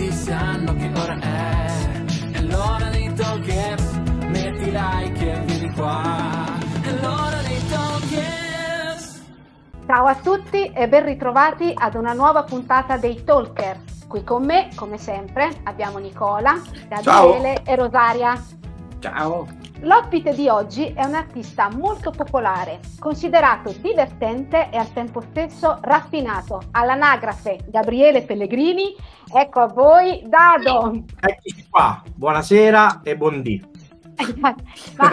tutti sanno che ora è, è l'ora dei talkers, metti like e vieni qua, è l'ora dei talkers. Ciao a tutti e ben ritrovati ad una nuova puntata dei Talker. Qui con me, come sempre, abbiamo Nicola, Gabriele e Rosaria. Ciao. L'ospite di oggi è un artista molto popolare, considerato divertente e al tempo stesso raffinato. All'anagrafe Gabriele Pellegrini, ecco a voi Dado. Eccoci qua, buonasera e buondì. Ma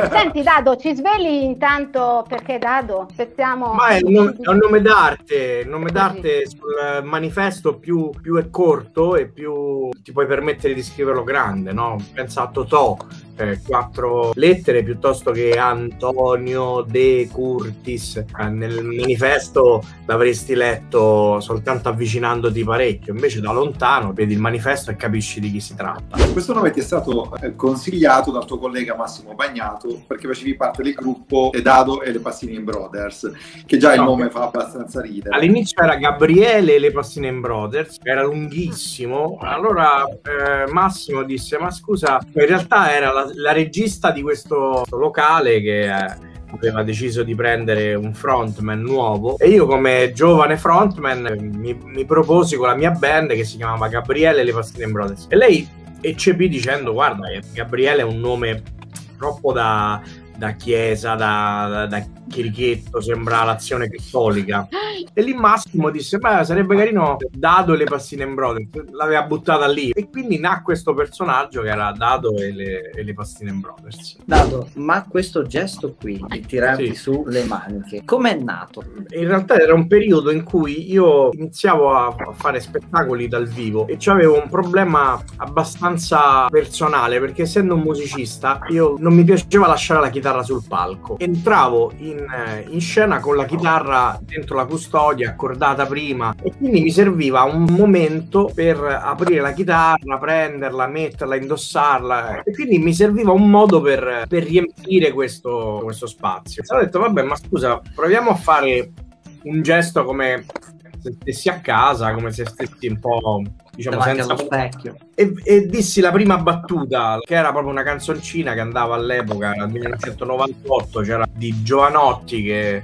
senti Dado, ci sveli intanto perché Dado? Aspettiamo. Ma è un nome, è un nome d'arte, il nome d'arte sul manifesto più, più, è corto e più ti puoi permettere di scriverlo grande, no? Pensa a Totò, eh, quattro lettere piuttosto che Antonio De Curtis. Eh, nel manifesto l'avresti letto soltanto avvicinandoti parecchio, invece da lontano vedi il manifesto e capisci di chi si tratta. Questo nome ti è stato eh, consigliato dal tuo collega Massimo Bagnato perché facevi parte del gruppo Edado e le Passini Brothers, che già il no, nome fa abbastanza ridere. All'inizio era Gabriele e le Passini Brothers, era lunghissimo. Allora eh, Massimo disse: Ma scusa, in realtà era la, la regista di questo locale che. Eh, aveva deciso di prendere un frontman nuovo e io come giovane frontman mi, mi proposi con la mia band che si chiamava Gabriele le Pastine Brothers e lei eccepì dicendo guarda Gabriele è un nome troppo da, da chiesa, da, da, da chirichetto, sembra l'azione cattolica. E lì Massimo disse: Beh, sarebbe carino Dado e le passine in brothers. L'aveva buttata lì. E quindi nacque questo personaggio che era Dado e le, e le passine in brothers. Dado, ma questo gesto qui di tirarti sì. su le maniche, com'è nato? In realtà era un periodo in cui io iniziavo a, a fare spettacoli dal vivo e avevo un problema abbastanza personale perché essendo un musicista io non mi piaceva lasciare la chitarra sul palco. Entravo in in, eh, in, scena con la chitarra dentro la custodia accordata prima e quindi mi serviva un momento per aprire la chitarra, prenderla, metterla, indossarla e quindi mi serviva un modo per, per riempire questo, questo spazio. E ho detto vabbè ma scusa proviamo a fare un gesto come se stessi a casa, come se stessi un po' diciamo senza specchio. E, e, dissi la prima battuta, che era proprio una canzoncina che andava all'epoca, nel 1998, c'era di Giovanotti che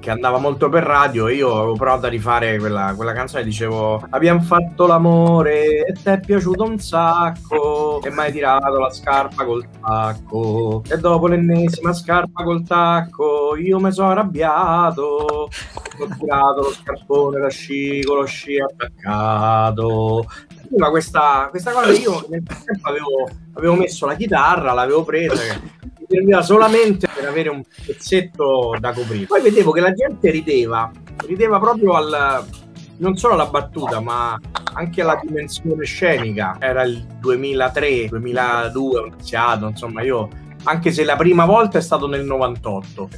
che andava molto per radio e io avevo provato a rifare quella, quella canzone dicevo abbiamo fatto l'amore e ti è piaciuto un sacco e mi hai tirato la scarpa col tacco e dopo l'ennesima scarpa col tacco io mi sono arrabbiato ho tirato lo scarpone da sci con lo sci attaccato prima questa, questa cosa io nel frattempo avevo, avevo messo la chitarra l'avevo presa serviva solamente per avere un pezzetto da coprire. Poi vedevo che la gente rideva, rideva proprio al, non solo alla battuta, ma anche alla dimensione scenica. Era il 2003, 2002, ho iniziato, insomma, io, anche se la prima volta è stato nel 98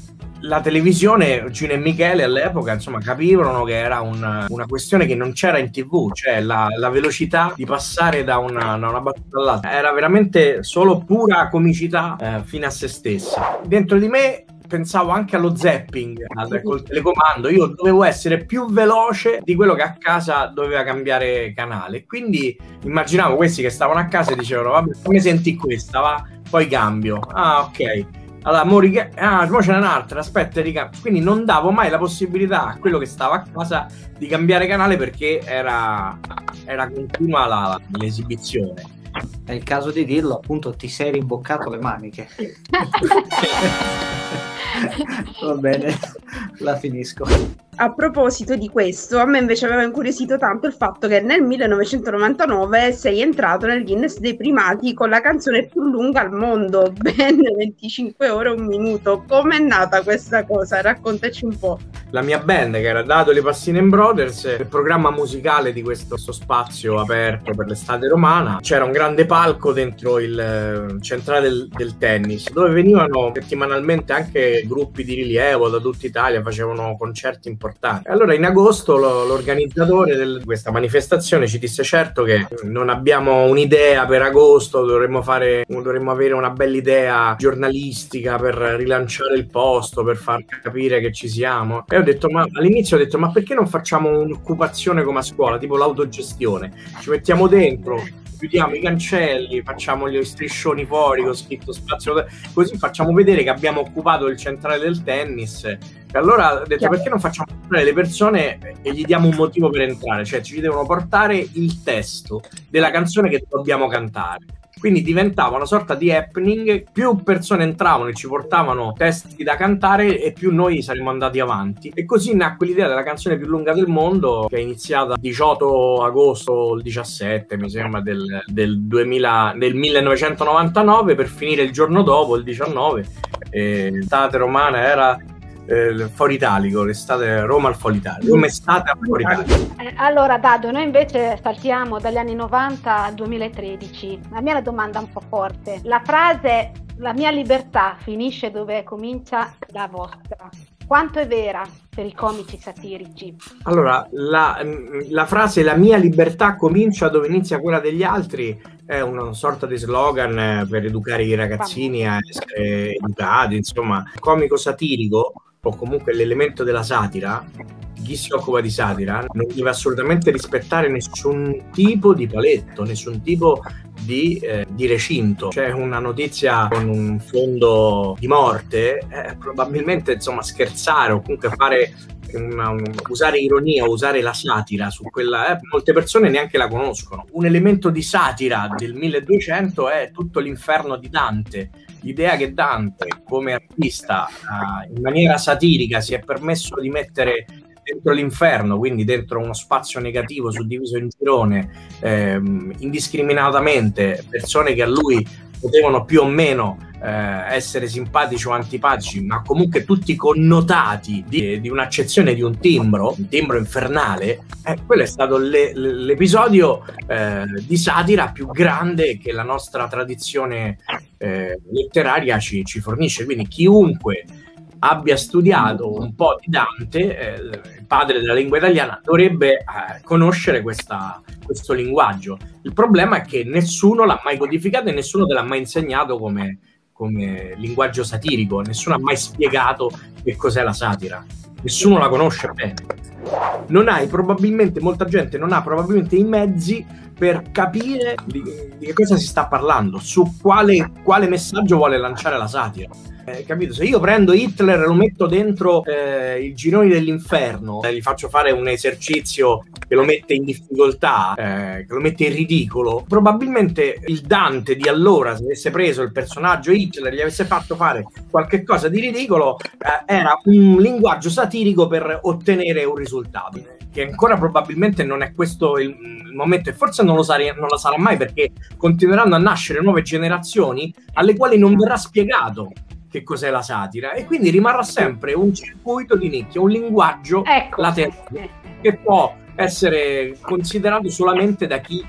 la televisione, Gino e Michele all'epoca, insomma, capivano che era un, una questione che non c'era in tv, cioè la, la velocità di passare da una, da una, battuta all'altra. Era veramente solo pura comicità eh, fino a se stessa. Dentro di me pensavo anche allo zapping al, col telecomando. Io dovevo essere più veloce di quello che a casa doveva cambiare canale. Quindi immaginavo questi che stavano a casa e dicevano: Vabbè, come senti questa, va? Poi cambio. Ah, ok allora, mo riga- ah, mo c'è un'altra, aspetta, riga- quindi non davo mai la possibilità a quello che stava a casa di cambiare canale perché era, era continua la, l'esibizione. È il caso di dirlo, appunto, ti sei rimboccato le maniche. Va bene, la finisco a proposito di questo, a me invece aveva incuriosito tanto il fatto che nel 1999 sei entrato nel Guinness dei primati con la canzone più lunga al mondo, ben 25 ore e un minuto. Com'è nata questa cosa? Raccontaci un po'. La mia band, che era dato le Passine Brothers, il programma musicale di questo, questo spazio aperto per l'estate romana, c'era un grande palco dentro il centrale del, del tennis, dove venivano settimanalmente anche gruppi di rilievo da tutta Italia, facevano concerti importanti. Allora in agosto lo, l'organizzatore di questa manifestazione ci disse certo che non abbiamo un'idea per agosto, dovremmo, fare, dovremmo avere una bella idea giornalistica per rilanciare il posto, per far capire che ci siamo. E ho detto, ma all'inizio ho detto, ma perché non facciamo un'occupazione come a scuola, tipo l'autogestione? Ci mettiamo dentro chiudiamo i cancelli, facciamo gli striscioni fuori con scritto spazio, così facciamo vedere che abbiamo occupato il centrale del tennis. E allora ho detto perché non facciamo entrare le persone e gli diamo un motivo per entrare, cioè ci devono portare il testo della canzone che dobbiamo cantare. Quindi diventava una sorta di happening, più persone entravano e ci portavano testi da cantare e più noi saremmo andati avanti. E così nacque l'idea della canzone più lunga del mondo, che è iniziata il 18 agosto, il 17 mi sembra, del, del, 2000, del 1999, per finire il giorno dopo, il 19. L'estate romana era eh, Foro Italico, l'estate Roma al Foro Italico, come estate al Foro Italico. Eh, allora Dado, noi invece saltiamo dagli anni 90 al 2013. La mia è una domanda un po' forte. La frase la mia libertà finisce dove comincia la vostra. Quanto è vera per i comici satirici? Allora, la, la, frase la mia libertà comincia dove inizia quella degli altri è una sorta di slogan per educare i ragazzini a essere educati, insomma, comico satirico o comunque l'elemento della satira, chi si occupa di satira non deve assolutamente rispettare nessun tipo di paletto, nessun tipo di, eh, di recinto. C'è una notizia con un fondo di morte, eh, probabilmente insomma scherzare o comunque fare una, un, usare ironia, usare la satira su quella, eh, molte persone neanche la conoscono. Un elemento di satira del 1200 è tutto l'inferno di Dante l'idea che Dante, come artista, uh, in maniera satirica si è permesso di mettere dentro l'inferno, quindi dentro uno spazio negativo suddiviso in girone, ehm, indiscriminatamente persone che a lui potevano più o meno eh, essere simpatici o antipatici, ma comunque tutti connotati di, di un'accezione di un timbro, un timbro infernale, eh, quello è stato le, l'episodio eh, di satira più grande che la nostra tradizione eh, letteraria ci, ci fornisce. Quindi chiunque abbia studiato un po' di Dante, eh, padre della lingua italiana, dovrebbe eh, conoscere questa, questo linguaggio. Il problema è che nessuno l'ha mai codificato e nessuno te l'ha mai insegnato come, come linguaggio satirico, nessuno ha mai spiegato che cos'è la satira, nessuno la conosce bene. Non hai probabilmente, molta gente non ha probabilmente i mezzi per capire di, di che cosa si sta parlando, su quale, quale messaggio vuole lanciare la satira eh, capito? Se io prendo Hitler e lo metto dentro eh, i gironi dell'inferno, eh, gli faccio fare un esercizio che lo mette in difficoltà, eh, che lo mette in ridicolo, probabilmente il Dante di allora, se avesse preso il personaggio Hitler e gli avesse fatto fare qualche cosa di ridicolo, eh, era un linguaggio satirico per ottenere un risultato. Che ancora probabilmente non è questo il, il momento, e forse non lo, sare, non lo sarà mai perché continueranno a nascere nuove generazioni alle quali non verrà spiegato che cos'è la satira e quindi rimarrà sempre un circuito di nicchia, un linguaggio ecco. latente che può essere considerato solamente da chi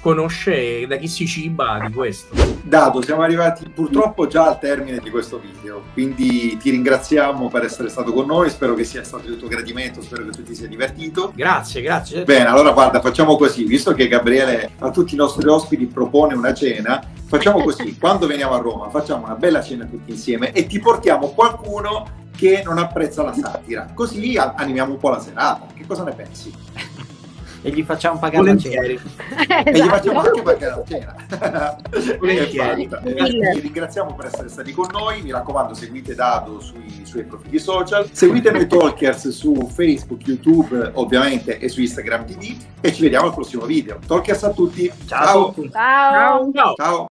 conosce da chi si ciba di questo. Dato, siamo arrivati purtroppo già al termine di questo video, quindi ti ringraziamo per essere stato con noi, spero che sia stato di tuo gradimento, spero che tu ti sia divertito. Grazie, grazie. Bene, allora guarda, facciamo così, visto che Gabriele a tutti i nostri ospiti propone una cena, facciamo così, quando veniamo a Roma facciamo una bella cena tutti insieme e ti portiamo qualcuno che non apprezza la satira, così animiamo un po' la serata. Che cosa ne pensi? e gli facciamo pagare Volentieri. la cena. e gli facciamo anche pagare la cena. Volentieri. Vi ringraziamo per essere stati con noi. Mi raccomando, seguite Dado sui suoi profili social. Seguite noi Talkers su Facebook, YouTube, ovviamente, e su Instagram TV. E ci vediamo al prossimo video. Talkers a tutti. Ciao. Ciao. Ciao. Ciao.